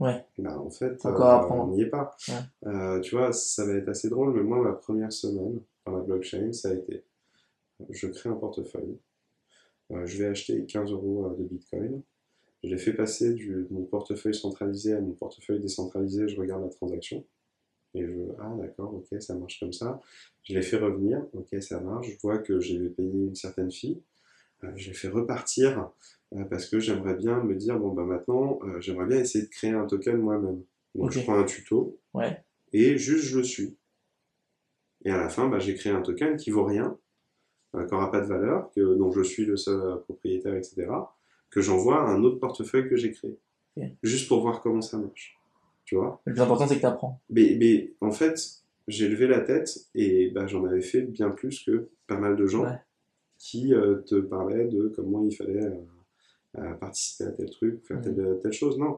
Ouais. Bah en fait, Encore euh, à apprendre. on n'y est pas. Ouais. Euh, tu vois, ça va être assez drôle, mais moi, ma première semaine dans la blockchain, ça a été, je crée un portefeuille, euh, je vais acheter 15 euros de Bitcoin, Je l'ai fait passer du, de mon portefeuille centralisé à mon portefeuille décentralisé, je regarde la transaction. Et je, ah d'accord, ok, ça marche comme ça. Je l'ai fait revenir, ok, ça marche. Je vois que j'ai payé une certaine fille. Euh, je l'ai fait repartir euh, parce que j'aimerais bien me dire, bon, bah maintenant, euh, j'aimerais bien essayer de créer un token moi-même. Donc je prends un tuto Ouais. et juste je le suis. Et à la fin, bah, j'ai créé un token qui vaut rien, euh, qui n'aura pas de valeur, que, dont je suis le seul propriétaire, etc., que j'envoie à un autre portefeuille que j'ai créé. Juste pour voir comment ça marche. Tu vois? Le plus important, c'est que tu apprends. mais, mais en fait, j'ai levé la tête et bah, j'en avais fait bien plus que pas mal de gens Ouais. Qui euh, te parlaient de comment il fallait euh, euh, participer à tel truc, faire telle, telle chose. Non.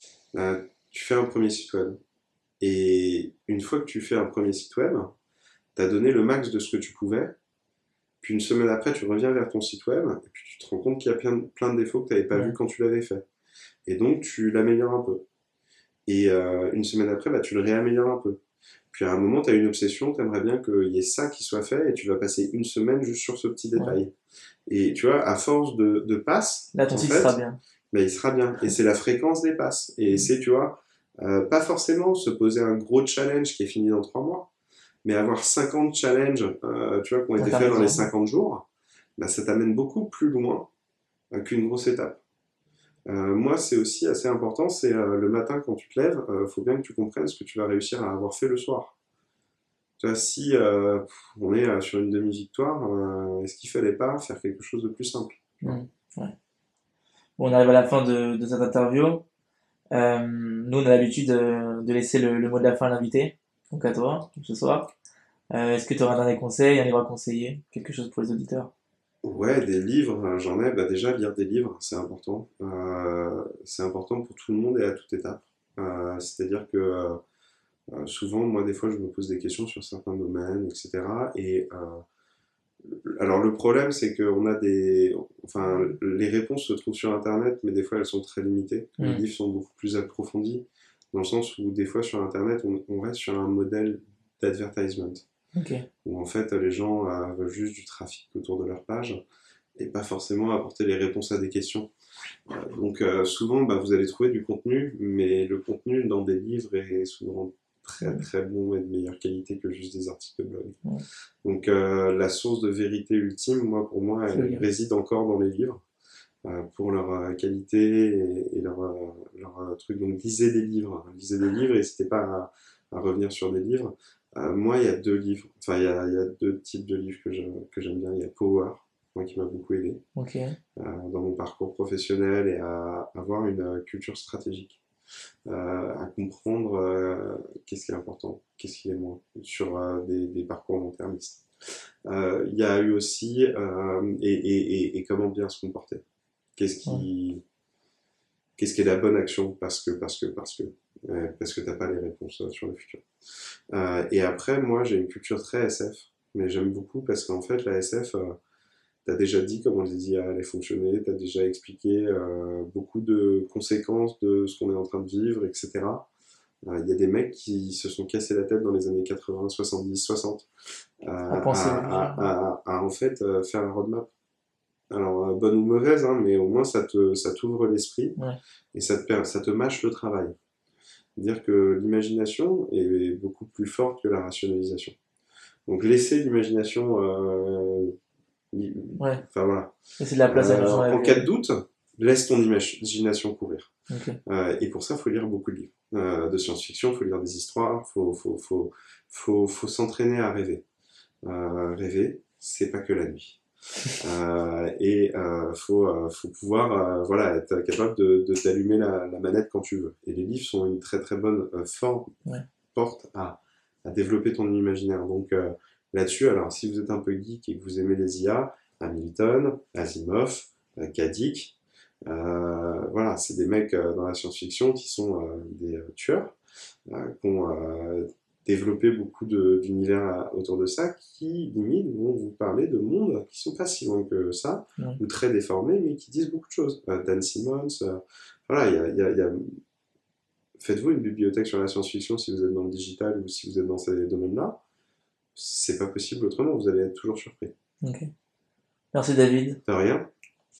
Tu fais un premier site web. Et une fois que tu fais un premier site web, tu as donné le max de ce que tu pouvais. Puis une semaine après, tu reviens vers ton site web et puis tu te rends compte qu'il y a plein, de- plein de défauts que tu n'avais pas Ouais. vu quand tu l'avais fait. Et donc, tu l'améliores un peu. Et euh, une semaine après, bah, tu le réaméliores un peu. Puis à un moment, tu as une obsession, tu aimerais bien qu'il y ait ça qui soit fait et tu vas passer une semaine juste sur ce petit détail. Et tu vois, à force de, de passes, Là, ton en site fait, sera bien. bah, il sera bien. Et c'est la fréquence des passes. Et c'est, tu vois, euh, pas forcément se poser un gros challenge qui est fini dans trois mois, mais avoir 50 challenges, euh, tu vois, qui ont été faits dans les Intermédiaires. 50 jours, bah, ça t'amène beaucoup plus loin euh, qu'une grosse étape. Euh, moi, c'est aussi assez important, c'est euh, le matin quand tu te lèves, euh, faut bien que tu comprennes ce que tu vas réussir à avoir fait le soir. Tu vois, si on est sur une demi-victoire, est-ce qu'il fallait pas faire quelque chose de plus simple? Mm. Bon, on arrive à la fin de, cette interview. Nous, on a l'habitude de, laisser le, mot de la fin à l'invité, donc à toi, ce soir. Est-ce que tu auras un dernier conseil, un livre à conseiller, quelque chose pour les auditeurs? Ouais, des livres, euh, j'en ai. Bah déjà, lire des livres, c'est important. Euh, c'est important pour tout le monde et à toute étape. Euh, c'est-à-dire que euh, souvent, moi, des fois, je me pose des questions sur certains domaines, etc. Et alors, le problème, c'est qu'on a des. Enfin, les réponses se trouvent sur Internet, mais des fois, elles sont très limitées. Les livres sont beaucoup plus approfondis, dans le sens où, des fois, sur Internet, on, on reste sur un modèle d'advertisement Ok. où en fait les gens euh, veulent juste du trafic autour de leur page et pas forcément apporter les réponses à des questions. Euh, donc euh, souvent bah, vous allez trouver du contenu, mais le contenu dans des livres est souvent très très bon et de meilleure qualité que juste des articles de blog. Ouais. Donc euh, la source de vérité ultime, moi pour moi, elle réside encore dans les livres. euh, pour leur euh, qualité et, et leur, leur truc. Donc lisez des livres, lisez des livres, n'hésitez pas à, à revenir sur des livres. Euh, moi, il y a deux livres, enfin, il y a, il y a deux types de livres que j'aime bien. Il y a Power, moi qui m'a beaucoup aidé euh, dans mon parcours professionnel et à avoir une culture stratégique, euh, à comprendre qu'est-ce qui est important, qu'est-ce qui est moins, sur des, des parcours long-termistes. Euh, Il y a eu aussi et, et, et, et comment bien se comporter. Qu'est-ce qui, qu'est-ce qui est la bonne action parce que parce que parce que euh, parce que t'as pas les réponses euh, sur le futur. Euh, et après, moi, j'ai une culture très SF, mais j'aime beaucoup parce qu'en fait, la SF, euh, t'as déjà dit comment les IA allaient fonctionner, t'as déjà expliqué beaucoup de conséquences de ce qu'on est en train de vivre, etc. Il y a des mecs qui se sont cassés la tête dans les années 80, 70, 60 euh, à, à- à- à, en fait faire la roadmap. Alors, euh, bonne ou mauvaise, hein, mais au moins ça te, ça t'ouvre l'esprit Ouais. et ça te, ça te mâche le travail. Dire que l'imagination est beaucoup plus forte que la rationalisation. Donc laisser l'imagination, euh, li- Ouais. enfin voilà. Laisser de la place à Euh, en cas de doute, laisse ton imagination courir. Ok. Euh, et pour ça, il faut lire beaucoup de livres euh, de science-fiction, il faut lire des histoires, il faut, faut, faut, faut, faut s'entraîner à rêver. Euh, rêver, c'est pas que la nuit. Euh, et euh, faut, euh, faut pouvoir euh, voilà, être capable de, de d'allumer la, la manette quand tu veux. Et les livres sont une très très bonne forme, Ouais. porte à, à développer ton imaginaire. Donc là-dessus, alors si vous êtes un peu geek et que vous aimez les IA, Hamilton, Asimov, Kadik, voilà, c'est des mecs dans la science-fiction qui sont des tueurs, qui ont développé beaucoup d'univers autour de ça, qui limite vont vous parler de mondes qui sont pas si loin que ça, ou très déformés, mais qui disent beaucoup de choses. Euh, Dan Simmons, euh, voilà, il y a, il y a- il y a- Faites-vous une bibliothèque sur la science-fiction si vous êtes dans le digital ou si vous êtes dans ces domaines-là. C'est pas possible autrement, vous allez être toujours surpris. Ok. Merci David. De rien.